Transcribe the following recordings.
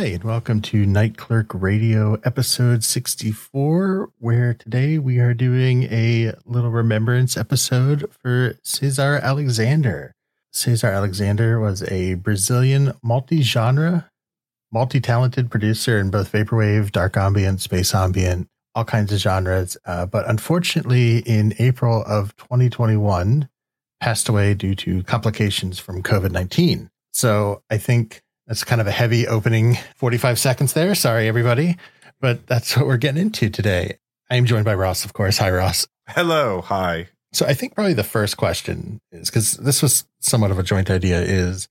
And welcome to Night Clerk Radio episode 64, where today we are doing a little remembrance episode for Cesar Alexander. Cesar Alexander was a Brazilian multi genre, multi talented producer in both Vaporwave, Dark Ambient, Space Ambient, all kinds of genres. Uh, but unfortunately, in April of 2021, passed away due to complications from COVID 19. So I think that's kind of a heavy opening 45 seconds there. Sorry, everybody. But that's what we're getting into today. I am joined by Ross, of course. Hi, Ross. Hello. Hi. So I think probably the first question is because this was somewhat of a joint idea is,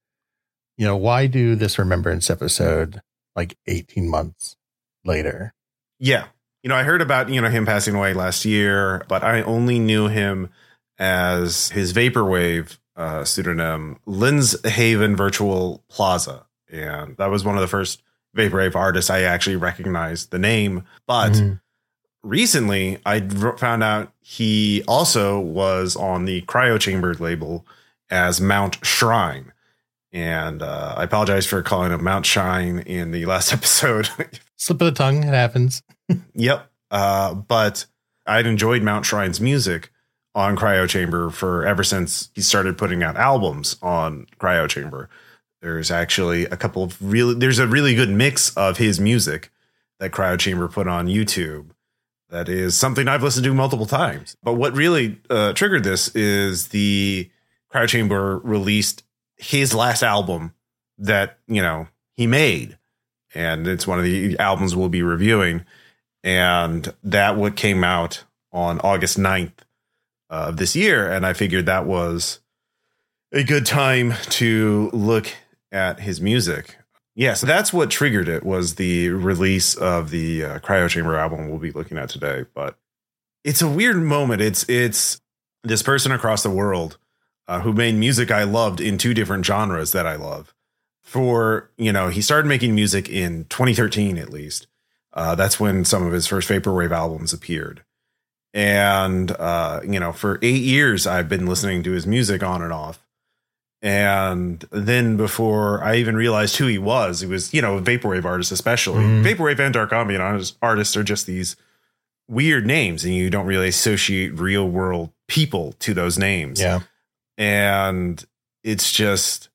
you know, why do this remembrance episode like 18 months later? Yeah. You know, I heard about, you know, him passing away last year, but I only knew him as his Vaporwave uh, pseudonym, Haven Virtual Plaza and that was one of the first vaporwave artists I actually recognized the name. But mm-hmm. recently, I found out he also was on the Cryo Chamber label as Mount Shrine. And uh, I apologize for calling him Mount Shine in the last episode. Slip of the tongue, it happens. yep. Uh, but I'd enjoyed Mount Shrine's music on Cryo Chamber for ever since he started putting out albums on Cryo Chamber. There's actually a couple of really there's a really good mix of his music that Cryo Chamber put on YouTube. That is something I've listened to multiple times. But what really uh, triggered this is the Cryo Chamber released his last album that you know he made, and it's one of the albums we'll be reviewing. And that what came out on August 9th of this year, and I figured that was a good time to look at his music. Yeah, so that's what triggered it was the release of the uh, Cryo Chamber album we'll be looking at today. But it's a weird moment. It's it's this person across the world uh, who made music I loved in two different genres that I love. For you know, he started making music in 2013 at least. Uh, that's when some of his first vaporwave albums appeared. And uh, you know, for eight years I've been listening to his music on and off and then before I even realized who he was, he was, you know, vaporwave artist, especially mm. vaporwave and dark ambient artists are just these weird names, and you don't really associate real world people to those names. Yeah, and it's just,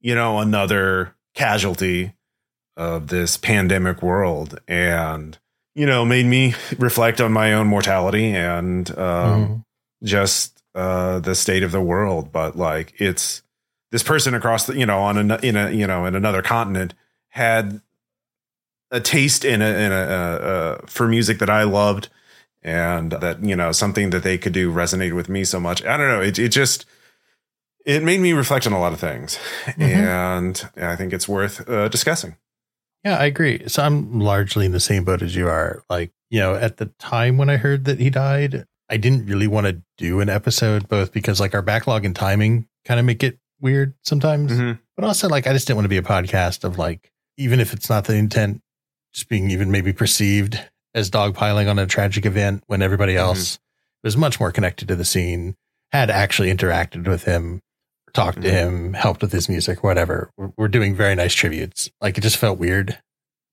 you know, another casualty of this pandemic world, and you know, made me reflect on my own mortality and um, mm. just uh, the state of the world, but like it's this person across the you know on a in a you know in another continent had a taste in a in a uh, uh, for music that I loved and that you know something that they could do resonated with me so much. I don't know. It it just it made me reflect on a lot of things, mm-hmm. and I think it's worth uh, discussing. Yeah, I agree. So I'm largely in the same boat as you are. Like, you know, at the time when I heard that he died, I didn't really want to do an episode, both because like our backlog and timing kind of make it weird sometimes, mm-hmm. but also like I just didn't want to be a podcast of like, even if it's not the intent, just being even maybe perceived as dogpiling on a tragic event when everybody mm-hmm. else mm-hmm. was much more connected to the scene, had actually interacted with him, talked mm-hmm. to him, helped with his music, whatever. We're, we're, doing very nice tributes. Like it just felt weird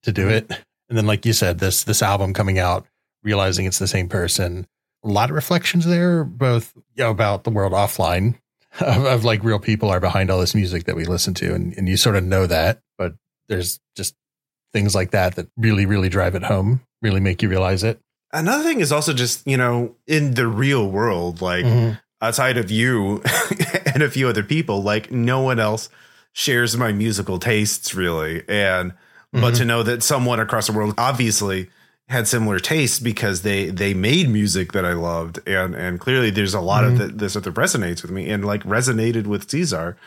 to do mm-hmm. it. And then, like you said, this this album coming out, realizing it's the same person a lot of reflections there, both you know, about the world offline of, of, like real people are behind all this music that we listen to. And, and you sort of know that, but there's just things like that that really, really drive it home, really make you realize it. Another thing is also just, you know, in the real world, like mm-hmm. outside of you and a few other people, like no one else shares my musical tastes really. And, mm-hmm. but to know that someone across the world, obviously, had similar tastes because they they made music that I loved and and clearly there's a lot mm-hmm. of this that resonates with me and like resonated with Cesar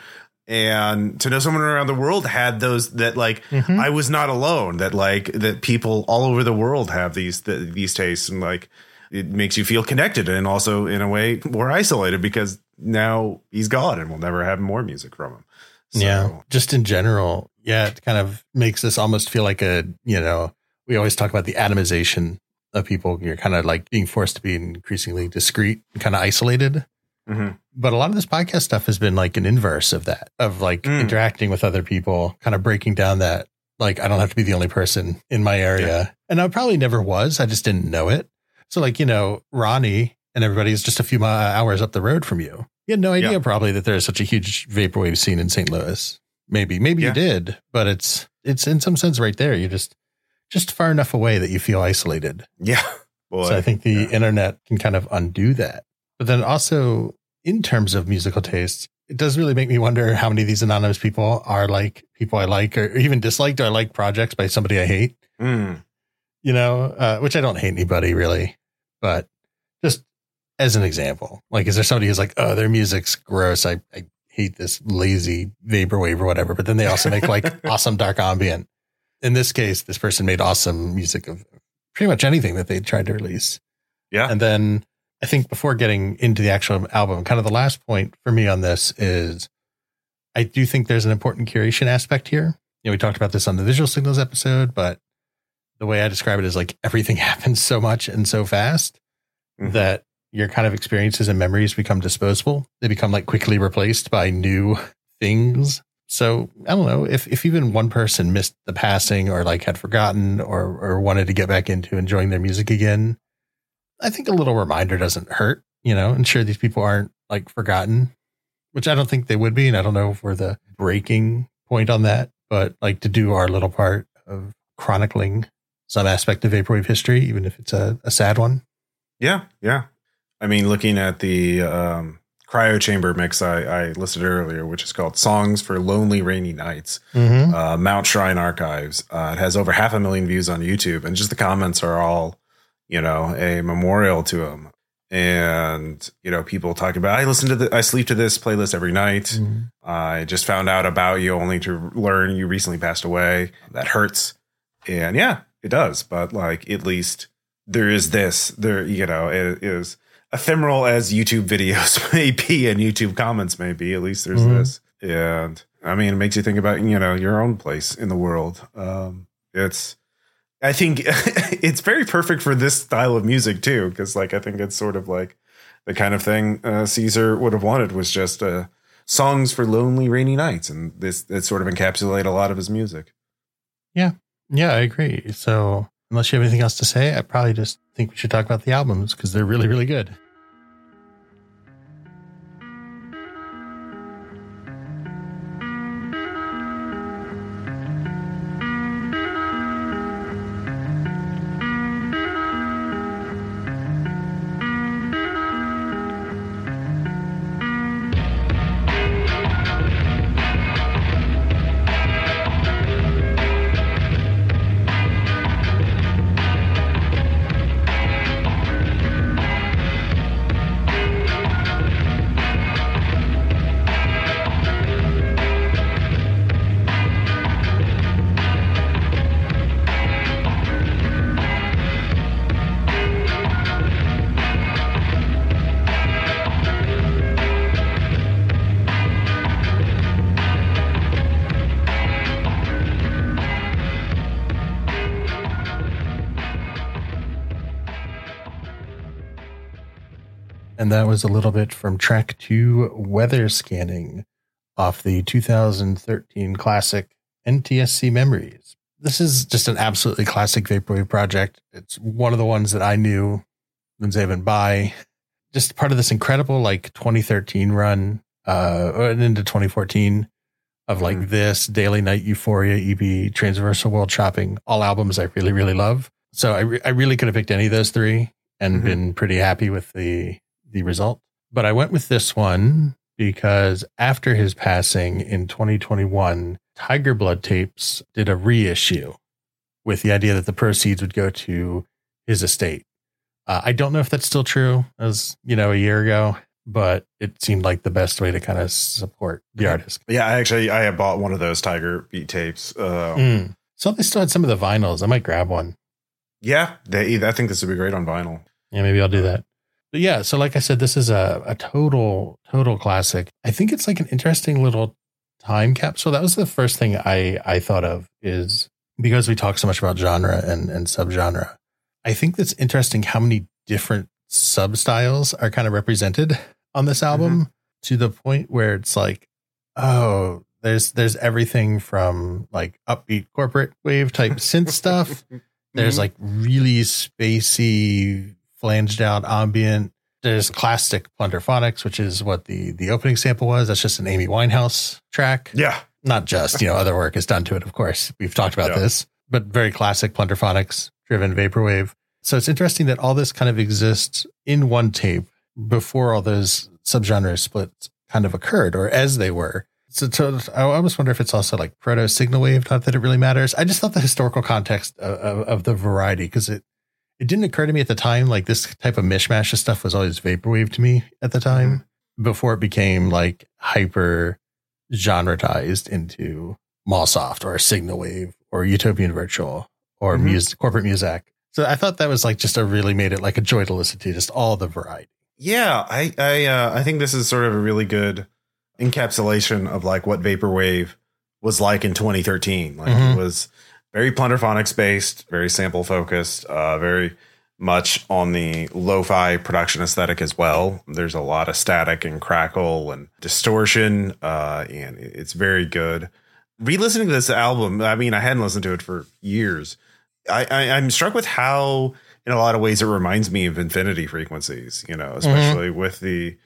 and to know someone around the world had those that like mm-hmm. I was not alone that like that people all over the world have these the, these tastes and like it makes you feel connected and also in a way more isolated because now he's gone and we'll never have more music from him. So. Yeah, just in general, yeah, it kind of makes this almost feel like a you know we always talk about the atomization of people. You're kind of like being forced to be increasingly discreet and kind of isolated. Mm-hmm. But a lot of this podcast stuff has been like an inverse of that, of like mm. interacting with other people, kind of breaking down that Like I don't have to be the only person in my area. Yeah. And I probably never was. I just didn't know it. So like, you know, Ronnie and everybody is just a few hours up the road from you. You had no idea yeah. probably that there's such a huge vaporwave scene in St. Louis. Maybe, maybe yeah. you did, but it's it's in some sense right there. You just just far enough away that you feel isolated. Yeah. Boy. So I think the yeah. internet can kind of undo that. But then also in terms of musical tastes, it does really make me wonder how many of these anonymous people are like people I like or even disliked or I like projects by somebody I hate. Mm. You know, uh, which I don't hate anybody really, but just as an example, like, is there somebody who's like, oh, their music's gross. I, I hate this lazy vaporwave or whatever, but then they also make like awesome dark ambient. In this case, this person made awesome music of pretty much anything that they tried to release. Yeah. And then I think before getting into the actual album, kind of the last point for me on this is I do think there's an important curation aspect here. You know, we talked about this on the visual signals episode, but the way I describe it is like everything happens so much and so fast mm-hmm. that your kind of experiences and memories become disposable. They become like quickly replaced by new things. So I don't know if, if even one person missed the passing or like had forgotten or, or wanted to get back into enjoying their music again. I think a little reminder doesn't hurt, you know, ensure these people aren't like forgotten, which I don't think they would be. And I don't know if we're the breaking point on that, but like to do our little part of chronicling some aspect of vaporwave history, even if it's a, a sad one. Yeah. Yeah. I mean, looking at the um, cryo chamber mix I, I, listed earlier, which is called "Songs for Lonely Rainy Nights," mm-hmm. uh, Mount Shrine Archives. Uh, it has over half a million views on YouTube, and just the comments are all, you know, a memorial to him. And you know, people talk about I listen to the I sleep to this playlist every night. Mm-hmm. I just found out about you only to learn you recently passed away. That hurts, and yeah, it does. But like, at least there is this. There, you know, it is ephemeral as YouTube videos may be and YouTube comments may be, at least there's mm-hmm. this. And I mean, it makes you think about, you know, your own place in the world. Um, it's, I think it's very perfect for this style of music too, because like I think it's sort of like the kind of thing uh, Cesar would have wanted was just uh, songs for lonely rainy nights, and this it sort of encapsulate a lot of his music. Yeah, yeah, I agree. So unless you have anything else to say, I probably just think we should talk about the albums because they're really, really good. Was a little bit from track two, Weather Scanning, off the 2013 classic NTSC Memories. This is just an absolutely classic Vaporwave project. It's one of the ones that I knew Lindsay by. Just part of this incredible like 2013 run uh, and into 2014 of like mm. this Daily Night Euphoria, EB, Transversal World Shopping, all albums I really, really love. So I, re- I really could have picked any of those three and mm-hmm. been pretty happy with the the result. But I went with this one because after his passing in 2021, Tiger Blood Tapes did a reissue with the idea that the proceeds would go to his estate. Uh, I don't know if that's still true as, you know, a year ago, but it seemed like the best way to kind of support the artist. Yeah, I actually I have bought one of those Tiger Beat tapes. Uh, mm. So they still had some of the vinyls. I might grab one. Yeah, they, I think this would be great on vinyl. Yeah, maybe I'll do that. But yeah, so like I said, this is a, a total, total classic. I think it's like an interesting little time capsule. That was the first thing I, I thought of is because we talk so much about genre and, and subgenre. I think that's interesting how many different sub styles are kind of represented on this album mm-hmm. to the point where it's like, oh, There's there's everything from like upbeat corporate wave type synth stuff. There's Mhm. like really spacey, flanged out ambient. There's classic Plunderphonics, which is what the the opening sample was. That's just an Amy Winehouse track. yeah, Not just, you know, other work is done to it, of course. We've talked about Yeah. this, but very classic Plunderphonics driven vaporwave. So it's interesting that all this kind of exists in one tape before all those subgenre splits kind of occurred or as they were. So, so I almost wonder if it's also like proto signal wave. Not that it really matters. I just thought the historical context of, of, of the variety because it it didn't occur to me at the time like this type of mishmash of stuff was always vaporwave to me at the time before it became like hyper genretized into Mallsoft or Signal Wave or Utopian Virtual or Mhm. music, corporate music. So I thought that was like just a really made it like a joy to listen to, just all the variety. yeah. I I uh, I think this is sort of a really good encapsulation of like what vaporwave was like in 2013. Like Mhm. it was very plunderphonics based, very sample focused, uh, very much on the lo-fi production aesthetic as well. There's a lot of static and crackle and distortion, uh, and it's very good. Re-listening to this album, I mean, I hadn't listened to it for years. I, I I'm struck with how, in a lot of ways, it reminds me of Infinity Frequencies. You know, especially with the.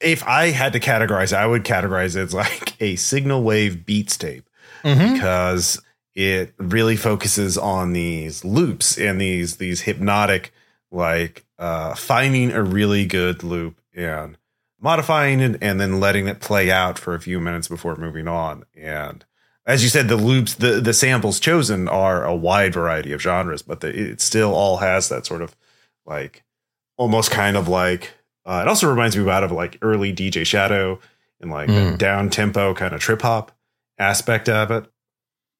If I had to categorize, I would categorize it as like a signal wave beats tape Mm-hmm. because it really focuses on these loops and these these hypnotic like uh finding a really good loop and modifying it and then letting it play out for a few minutes before moving on and as you said the loops the the samples chosen are a wide variety of genres but the, it still all has that sort of like almost kind of like uh, it also reminds me about of like early DJ Shadow and like Mm. down tempo kind of trip hop aspect of it.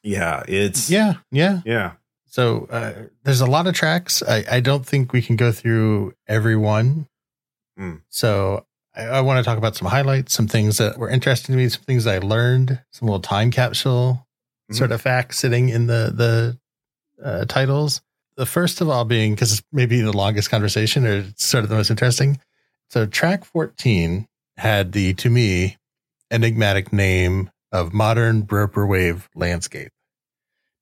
Yeah, it's Yeah, yeah. yeah. So uh, there's a lot of tracks. I, I don't think we can go through every one. Mm. So I, I want to talk about some highlights, some things that were interesting to me, some things I learned, some little time capsule Mhm. sort of facts sitting in the the uh, titles. The first of all being because it's maybe the longest conversation or sort of the most interesting. So track 14 had the to me enigmatic name of modern Broperwave landscape.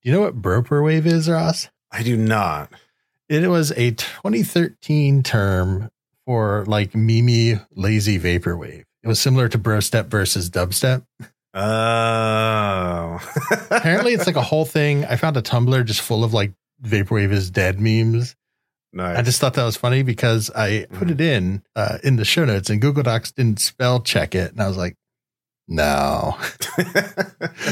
Do you know what Broperwave is, Ross? I do not. It was a 2013 term for like Mimi lazy vaporwave. It was similar to bro step versus dubstep. Oh, Apparently, it's like a whole thing. I found a Tumblr just full of like vaporwave is dead memes. nice. I just thought that was funny because I put it in uh, in the show notes and Google Docs didn't spell check it, and I was like, no.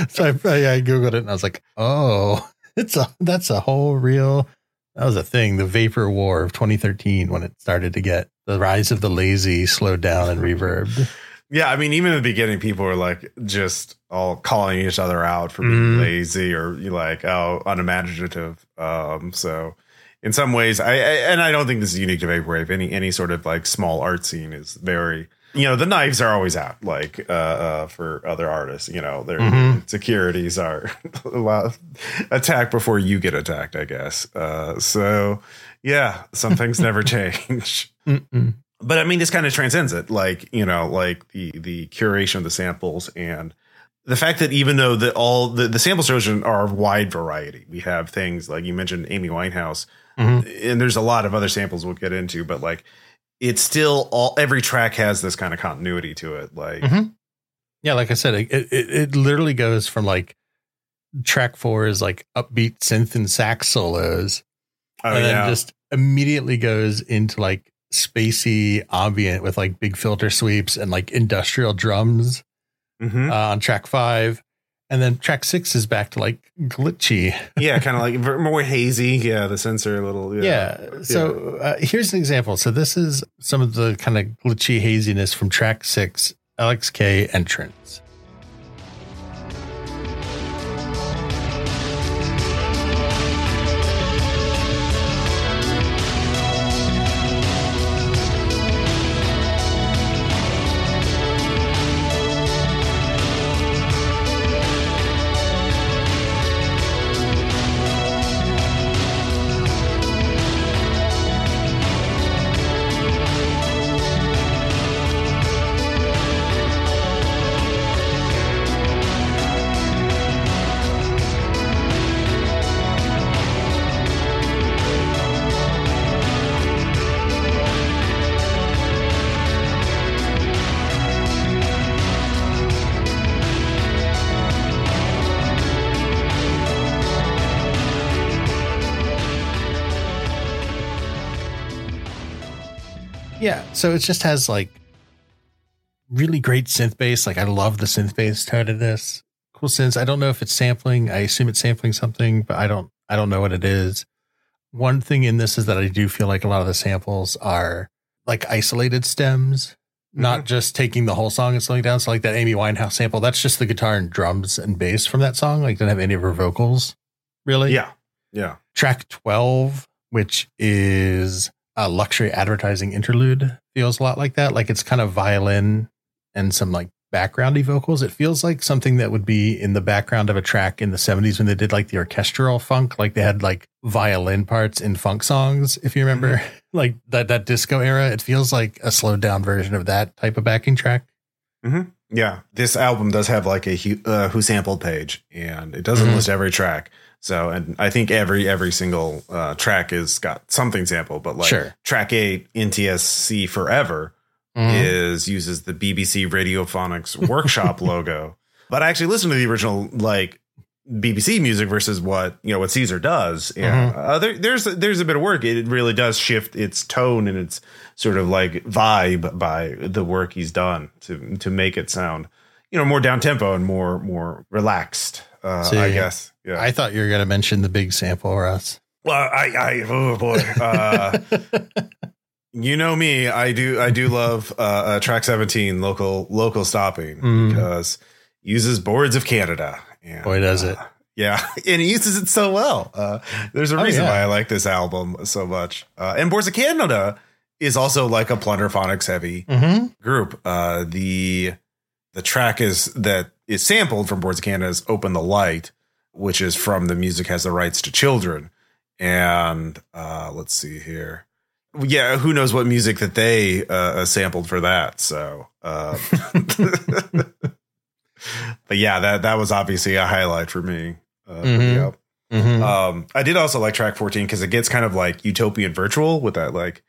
so I, I, googled it and I was like, oh, it's a that's a whole real. That was a thing. The vapor war of 2013 when it started to get the rise of the lazy slowed down and reverbed. yeah, I mean, even in the beginning, people were like just all calling each other out for being Mhm. lazy or like oh unimaginative. Um, so in some ways, I, I and I don't think this is unique to vaporwave. Any any sort of like small art scene is very you know the knives are always out like uh, uh for other artists you know their Mhm. securities are allowed- attack before you get attacked i guess uh so yeah some things never change Mm-mm. but I mean, this kind of transcends it. Like, you know, like the, the curation of the samples and the fact that even though the, all the, the sample chosen are of wide variety, we have things like you mentioned Amy Winehouse Mhm. and there's a lot of other samples we'll get into, but like it's still all, every track has this kind of continuity to it. Like, Mhm. Yeah, like I said, it, it it literally goes from like track four is like upbeat synth and sax solos, oh and yeah. then just immediately goes into like spacey ambient with like big filter sweeps and like industrial drums Mhm. uh, on track five. And then track six is back to like glitchy. yeah. Kind of like more hazy. Yeah. The sensor a little. Yeah. Yeah. So Uh, here's an example. So this is some of the kind of glitchy haziness from track six, LXK entrance. So it just has like really great synth bass. Like I love the synth bass tone of this. Cool synths. I don't know if it's sampling. I assume it's sampling something, but I don't I don't know what it is. One thing in this is that I do feel like a lot of the samples are like isolated stems, mm-hmm. not just taking the whole song and slowing down. So like that Amy Winehouse sample, that's just the guitar and drums and bass from that song. Like didn't have any of her vocals, really. Yeah. Yeah. Track 12, which is a luxury advertising interlude, feels a lot like that. Like it's kind of violin and some like backgroundy vocals. It feels like something that would be in the background of a track in the 70s when they did like the orchestral funk. Like they had like violin parts in funk songs, if you remember, like that that disco era. It feels like a slowed down version of that type of backing track. Mm-hmm. Yeah, this album does have like a who, uh, who sampled page, and it doesn't Mhm. list every track. So, and I think every every single uh, track is got something sample, but like Sure. track eight, NTSC Forever, Mhm. is uses the BBC Radiophonics Workshop logo. But I actually listened to the original like BBC music versus what you know what Cesar does, and uh, there, there's there's a bit of work. It really does shift its tone and its sort of like vibe by the work he's done to to make it sound you know more down tempo and more more relaxed. Uh, I guess. Yeah. I thought you were going to mention the big sample, Ross. well, I, I oh boy. Uh, you know me i do i do love uh, uh track 17 local local stopping Mm. because uses boards of canada and, Boy, does it. uh, yeah and he uses it so well uh there's a Oh, reason yeah. why i like this album so much uh and boards of canada is also like a plunderphonics heavy Mm-hmm. group uh the the track is that is sampled from boards of canada's open the light which is from the music has the rights to children and uh let's see here yeah who knows what music that they uh sampled for that so uh but yeah that that was obviously a highlight for me uh Mhm. yeah. Mm-hmm. Um, I did also like track 14 because it gets kind of like utopian virtual with that, like,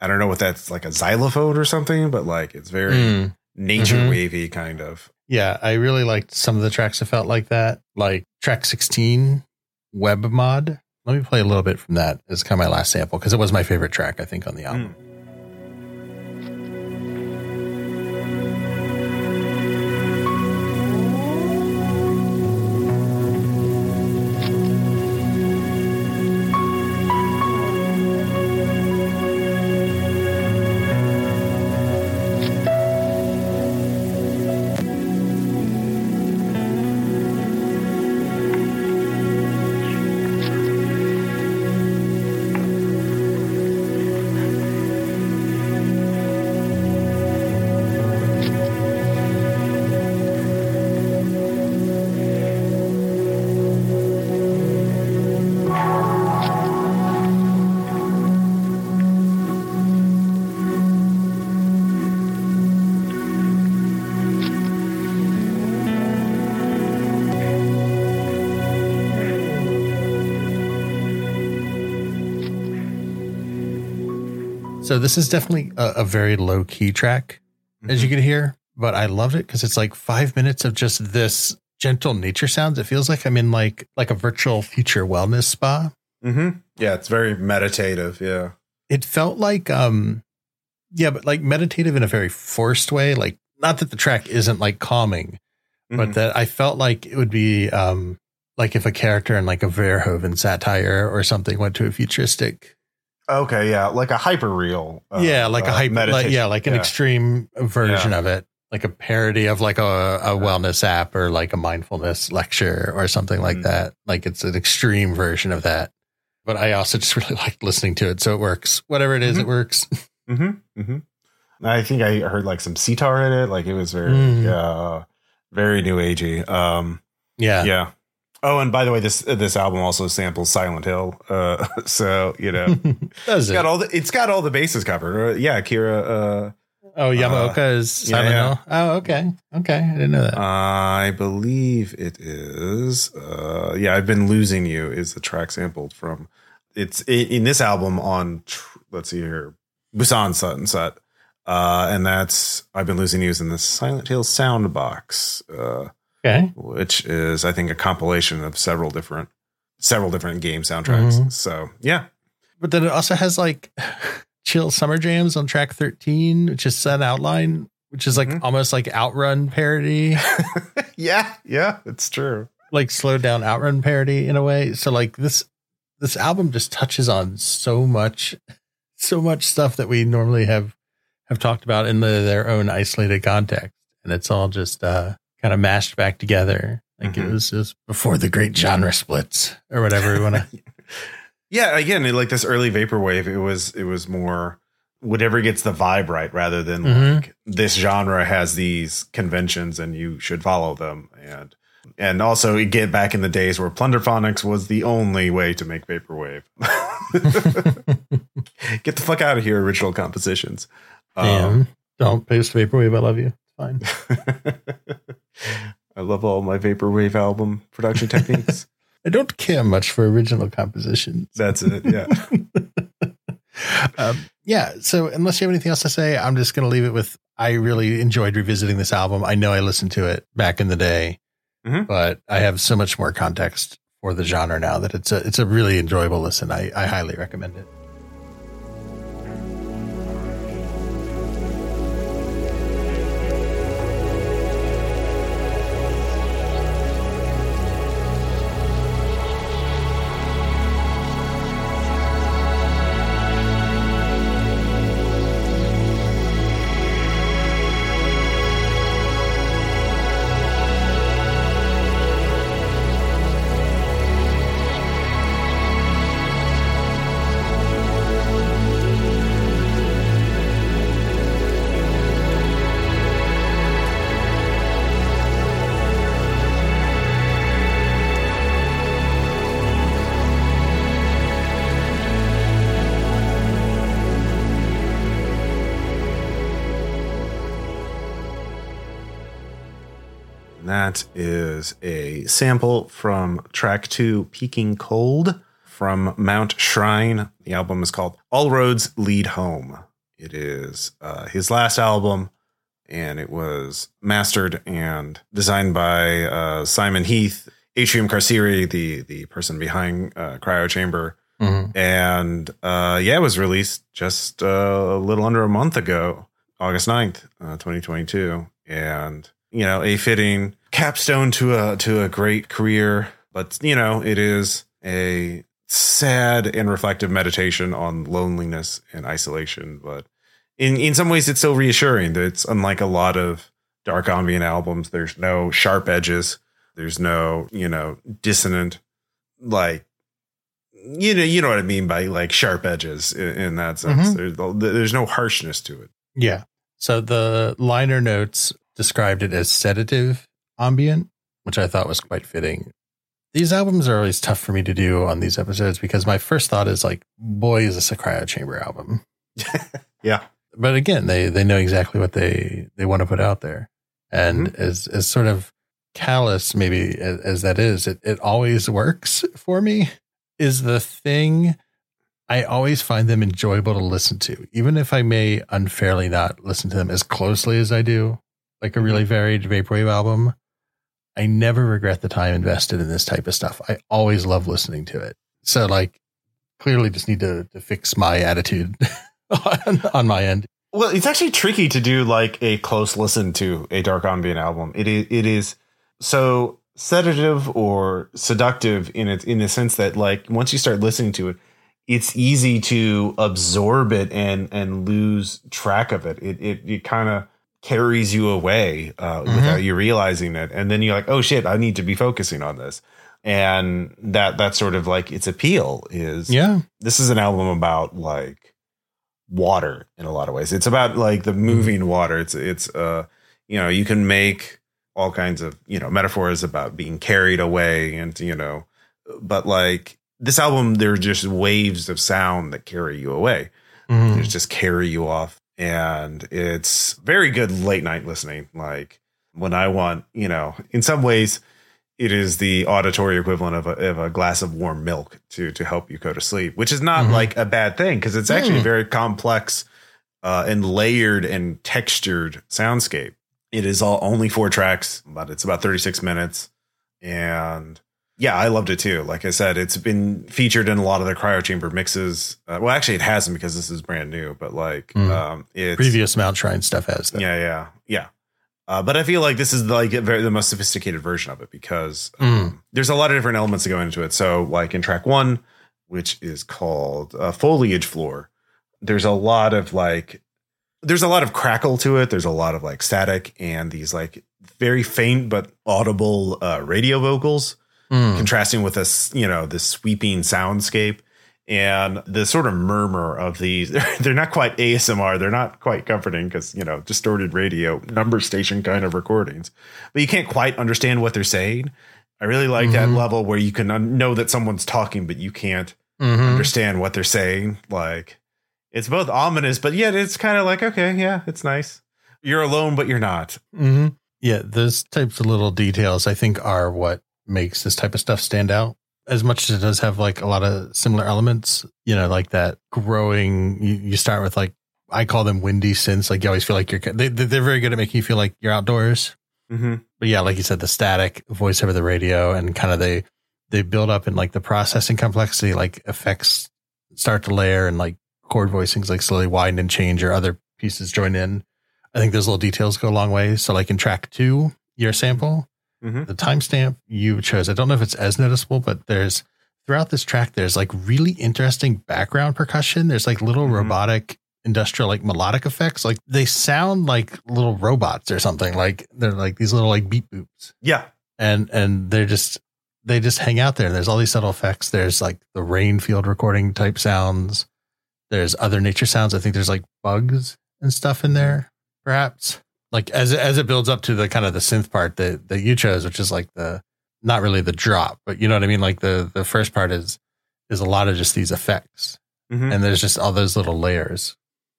I don't know what that's like a xylophone or something, but like it's very Mm. nature Mhm. wavy kind of. Yeah, I really liked some of the tracks that felt like that. Like track 16, Web Mod. Let me play a little bit from that as kind of my last sample because it was my favorite track, I think, on the hmm. album. So this is definitely a, a very low key track, as you can hear, but I loved it because it's like five minutes of just this gentle nature sounds. It feels like I'm in like like a virtual future wellness spa. Mm-hmm. Yeah, it's very meditative. Yeah. It felt like um yeah, but like meditative in a very forced way. Like not that the track isn't like calming, but Mhm. that I felt like it would be um like if a character in like a Verhoeven satire or something went to a futuristic okay, yeah, like a hyper real. uh, yeah, like a uh, hype, like, meditation. yeah, like an Yeah. extreme version of it, like a parody of like a, a wellness app or like a mindfulness lecture or something like Mhm. that. Like it's an extreme version of that. But I also just really like listening to it, so it works. Whatever it is, Mhm. it works. Mm-hmm. Mm-hmm. I think I heard like some sitar in it. Like it was very, Mm. uh, very new agey. Um, Yeah, yeah. Oh, and by the way, this this album also samples Silent Hill. Uh, so you know, it's it? got all the it's got all the bases covered. Uh, yeah, Kira. Uh, oh, Yamaoka is yeah, Silent yeah. Hill. Oh, okay, okay, I didn't know that. I believe it is. Uh, yeah, I've been losing you is the track sampled from. It's in, in this album on. tr- Let's see here, Busan Sun Set, uh, and that's I've been losing you is in the Silent Hill Soundbox, uh, okay, which is I think a compilation of several different several different game soundtracks. Mhm. So yeah, but then it also has like chill summer jams on track 13, which is Sun Outline, which is like Mhm. almost like Outrun parody, yeah, yeah, it's true. like slowed down Outrun parody in a way. So like this this album just touches on so much so much stuff that we normally have have talked about in the, their own isolated context. And it's all just uh kind of mashed back together. Like Mhm. it was just before the great genre splits or whatever we want to Yeah, again, like this early vaporwave, it was it was more whatever gets the vibe right rather than Mhm. like this genre has these conventions and you should follow them and and also you get back in the days where plunderphonics was the only way to make vaporwave. get the fuck out of here, original compositions. Um, Damn. Don't post vaporwave. I love you. It's fine. I love all my vaporwave album production techniques. I don't care much for original compositions. That's it. Yeah. um, yeah. So unless you have anything else to say, I'm just going to leave it with I really enjoyed revisiting this album. I know I listened to it back in the day, Mhm. but I have so much more context for the genre now that it's a it's a really enjoyable listen. I, I highly recommend it. That is a sample from track two, Peaking Cold from Mount Shrine. The album is called All Roads Lead Home. It is uh, his last album, and it was mastered and designed by uh, Simon Heath, Atrium Carceri, the, the person behind uh, Cryo Chamber. Mhm. And uh, yeah, it was released just uh, a little under a month ago, August 9th, uh, 2022. And, you know, a fitting capstone to a to a great career. But, you know, it is a sad and reflective meditation on loneliness and isolation. But in, in some ways, it's so reassuring that it's unlike a lot of dark ambient albums. There's no sharp edges. There's no, you know, dissonant, like, you know, you know what I mean by like sharp edges in, in that sense. Mhm. There's, there's no harshness to it. Yeah. So the liner notes described it as sedative ambient, which I thought was quite fitting. These albums are always tough for me to do on these episodes because my first thought is like, boy, is this a cryo chamber album. Yeah. But again, they they know exactly what they they want to put out there. And mm-hmm. as as sort of callous maybe as, as that is, it, it always works for me. Is the thing I always find them enjoyable to listen to, even if I may unfairly not listen to them as closely as I do, like a really mm-hmm. varied vaporwave album. I never regret the time invested in this type of stuff. I always love listening to it. So, like, clearly, just need to to fix my attitude on, on my end. Well, it's actually tricky to do like a close listen to a dark ambient album. It is it is so sedative or seductive in it in the sense that like once you start listening to it, it's easy to absorb it and and lose track of it. It it, it kind of carries you away uh, Mhm. without you realizing it, and then you're like, oh shit, I need to be focusing on this. And that that's sort of like its appeal is Yeah. this is an album about like water in a lot of ways. It's about like the moving water. It's it's uh you know, you can make all kinds of, you know, metaphors about being carried away and you know, but like this album there are just waves of sound that carry you away. They just carry you off and it's very good late night listening like when I want, you know, in some ways it is the auditory equivalent of a, of a glass of warm milk to to help you go to sleep, which is not Mhm. like a bad thing because it's actually Mm. a very complex uh, and layered and textured soundscape. It is all only four tracks, but it's about 36 minutes. And Yeah, I loved it too. Like I said, it's been featured in a lot of the cryo chamber mixes. Uh, well, actually, it hasn't because this is brand new. But like, Mm. um, it's Previous Mount Shrine stuff has that. Yeah, yeah, yeah. Uh, but I feel like this is like a very, the most sophisticated version of it because um, there's a lot of different elements that go into it. So, like in track one, which is called uh, Foliage Floor, there's a lot of like, there's a lot of crackle to it. There's a lot of like static and these like very faint but audible uh, radio vocals Mm. contrasting with this, you know, this sweeping soundscape and the sort of murmur of these. They're not quite ASMR. They're not quite comforting because, you know, distorted radio, number station kind of recordings, but you can't quite understand what they're saying. I really like that Mhm. level where you can un- know that someone's talking, but you can't Mhm. understand what they're saying. Like it's both ominous, but yet it's kind of like, okay, yeah, it's nice. You're alone, but you're not. hmm Yeah, those types of little details I think are what makes this type of stuff stand out. As much as it does have like a lot of similar elements, you know, like that growing. You, you start with like I call them windy synths. Like you always feel like you're. They, they're very good at making you feel like you're outdoors. Mm-hmm. But yeah, like you said, the static voice over the radio and kind of they they build up in like the processing complexity, like effects start to layer and like chord voicings like slowly widen and change or other pieces join in. I think those little details go a long way. So like in track two, your sample, Mhm. the timestamp you chose, I don't know if it's as noticeable, but there's throughout this track, there's like really interesting background percussion. There's like little Mhm. robotic industrial like melodic effects. Like they sound like little robots or something. Like they're like these little like beat boops Yeah. and and they're just they just hang out there. And there's all these subtle effects. There's like the rain field recording type sounds. There's other nature sounds. I think there's like bugs and stuff in there, perhaps. Like as it- as it builds up to the kind of the synth part that that you chose, which is like the not really the drop, but you know what I mean. Like the the first part is is a lot of just these effects, Mhm. and there's just all those little layers.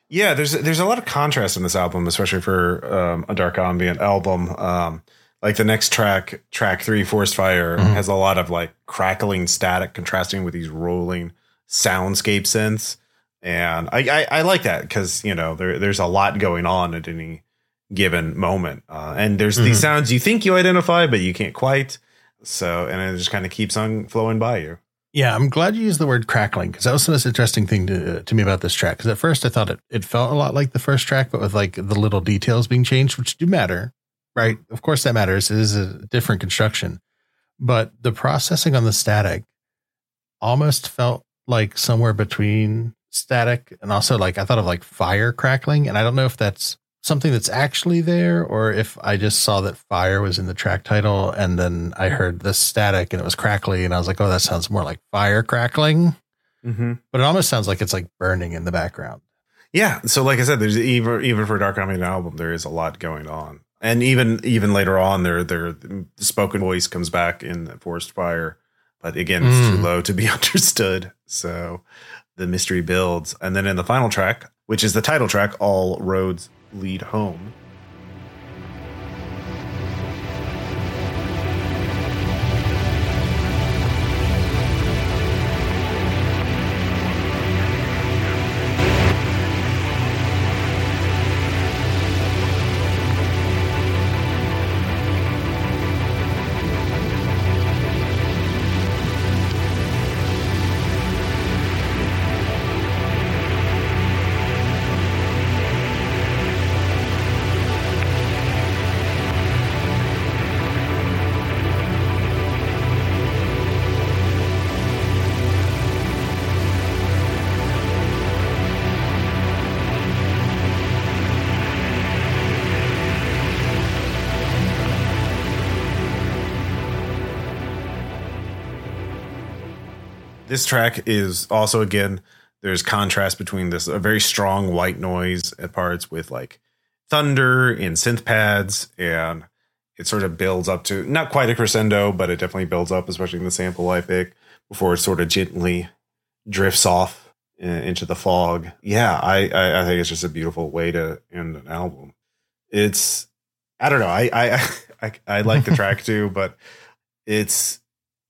Yeah, there's there's a lot of contrast in this album, especially for um, a dark ambient album. Um, like the next track, track three, Forest Fire, Mhm. has a lot of like crackling static contrasting with these rolling soundscape synths, and I I, I like that because you know there there's a lot going on at any given moment, uh, and there's these Mhm. sounds you think you identify, but you can't quite. So, and it just kind of keeps on flowing by you. Yeah, I'm glad you used the word crackling because that was the most interesting thing to to me about this track. Because at first I thought it it felt a lot like the first track, but with like the little details being changed, which do matter, right? Of course, that matters. It is a different construction, but the processing on the static almost felt like somewhere between static and also like I thought of like fire crackling, and I don't know if that's something that's actually there or if I just saw that fire was in the track title and then I heard the static and it was crackly and I was like, oh, that sounds more like fire crackling. Mm-hmm. But it almost sounds like it's like burning in the background. Yeah. So like I said, there's even even for a Dark Ambient album, there is a lot going on. And even even later on, there there the spoken voice comes back in the Forest Fire, but again, it's too Mm. low to be understood. So the mystery builds, and then in the final track, which is the title track, "All Roads Lead Home." This track is also again there's contrast between this a very strong white noise at parts with like thunder and synth pads and it sort of builds up to not quite a crescendo but it definitely builds up especially in the sample I pick before it sort of gently drifts off uh, into the fog. Yeah, I, I I think it's just a beautiful way to end an album. It's I don't know. I I I, I like the track too, but it's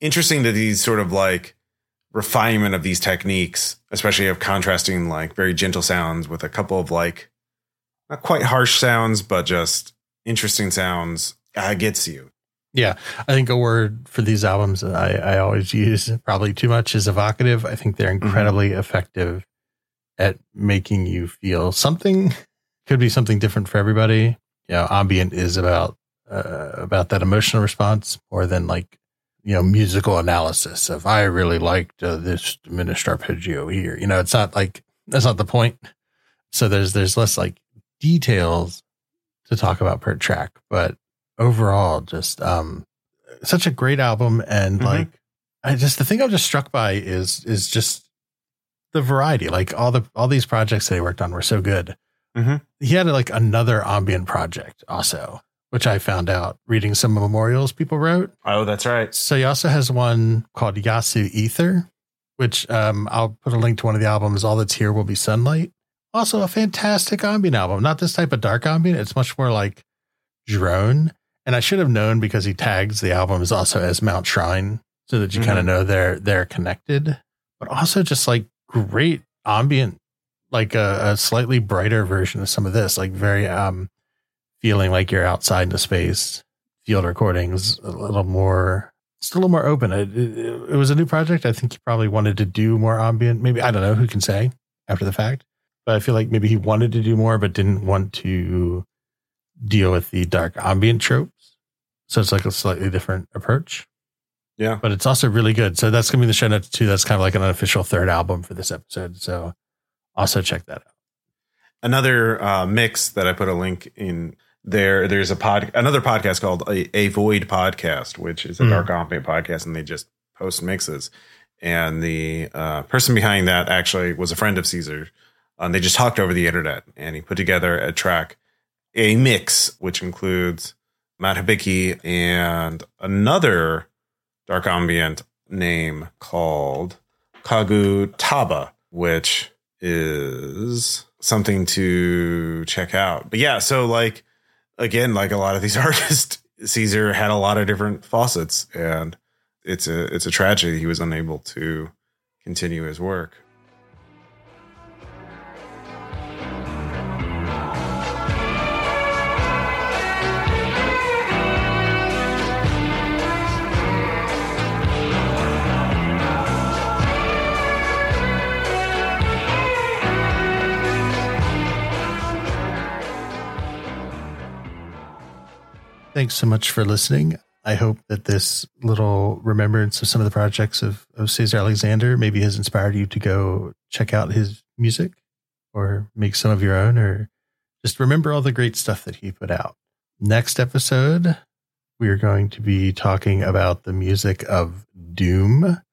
interesting that these sort of like refinement of these techniques, especially of contrasting like very gentle sounds with a couple of like not quite harsh sounds, but just interesting sounds, uh, gets you. Yeah, I think a word for these albums that I, I always use probably too much is evocative. I think they're incredibly mm-hmm. effective at making you feel something. Could be something different for everybody. You know, ambient is about uh, about that emotional response more than like you know musical analysis of I really liked uh, this diminished arpeggio here. You know, it's not like that's not the point. So there's there's less like details to talk about per track, but overall, just um, such a great album. And mm-hmm. like, I just the thing I'm just struck by is is just the variety. Like all the all these projects that he worked on were so good. Mm-hmm. He had like another ambient project also, which I found out reading some memorials people wrote. Oh, that's right. So he also has one called Yasu Ether, which um, I'll put a link to one of the albums. All that's here will be sunlight. Also, a fantastic ambient album. Not this type of dark ambient. It's much more like drone. And I should have known because he tags the albums also as Mount Shrine, so that you mm-hmm. kind of know they're they're connected. But also just like great ambient, like a, a, slightly brighter version of some of this, like very um feeling like you're outside in the space. Field recordings a little more it's a little more open. It, it, it, was a new project. I think he probably wanted to do more ambient. Maybe I don't know. Who can say after the fact? But I feel like maybe he wanted to do more, but didn't want to deal with the dark ambient tropes. So it's like a slightly different approach. Yeah, but it's also really good. So that's gonna be the show notes too. That's kind of like an unofficial third album for this episode. So also check that out. Another uh, mix that I put a link in there there's a pod another podcast called a, a void podcast which is a mm. dark ambient podcast and they just post mixes. And the uh, person behind that actually was a friend of Cesar. And they just talked over the internet and he put together a track a mix which includes matt hibiki and another dark ambient name called kagu taba which is something to check out. But yeah so like again, like a lot of these artists, Cesar had a lot of different faucets, and it's a it's a tragedy he was unable to continue his work. Thanks so much for listening. I hope that this little remembrance of some of the projects of, of Cesar Alexander maybe has inspired you to go check out his music or make some of your own or just remember all the great stuff that he put out. Next episode, we are going to be talking about the music of Doom,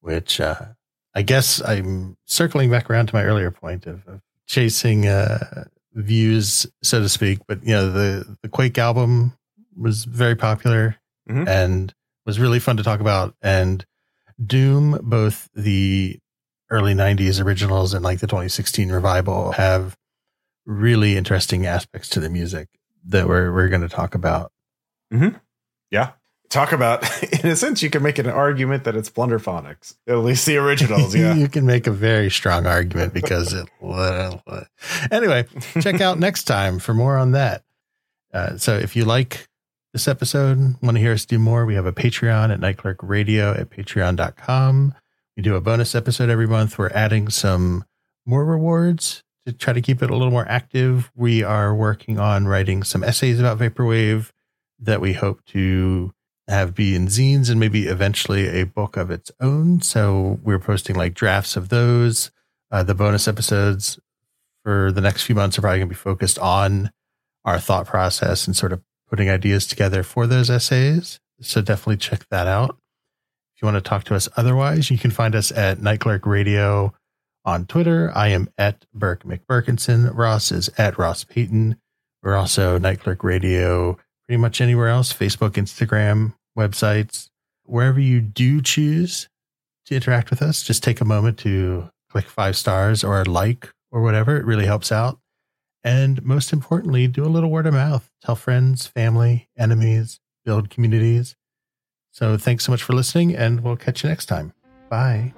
which uh, I guess I'm circling back around to my earlier point of, of chasing uh, views, so to speak. But you know, the the Quake album was very popular mm-hmm. and was really fun to talk about. And Doom, both the early 90s originals and like the 2016 revival, have really interesting aspects to the music that we're, we're going to talk about. Mm-hmm. Yeah. Talk about, in a sense, you can make an argument that it's blunderphonics, at least the originals. Yeah. you can make a very strong argument because it. anyway, check out next time for more on that. Uh, so if you like this episode, want to hear us do more, we have a Patreon at Night Clerk Radio at patreon.com. We do a bonus episode every month. We're adding some more rewards to try to keep it a little more active. We are working on writing some essays about Vaporwave that we hope to have be in zines and maybe eventually a book of its own. So we're posting like drafts of those. Uh, the bonus episodes for the next few months are probably going to be focused on our thought process and sort of putting ideas together for those essays. So definitely check that out. If you want to talk to us otherwise, you can find us at Night Clerk Radio on Twitter. I am at Burke McBurkinson. Ross is at Ross Payton. We're also Night Clerk Radio pretty much anywhere else Facebook, Instagram, websites, wherever you do choose to interact with us. Just take a moment to click five stars or like or whatever. It really helps out. And most importantly, do a little word of mouth. Tell friends, family, enemies, build communities. So thanks so much for listening, and we'll catch you next time. Bye.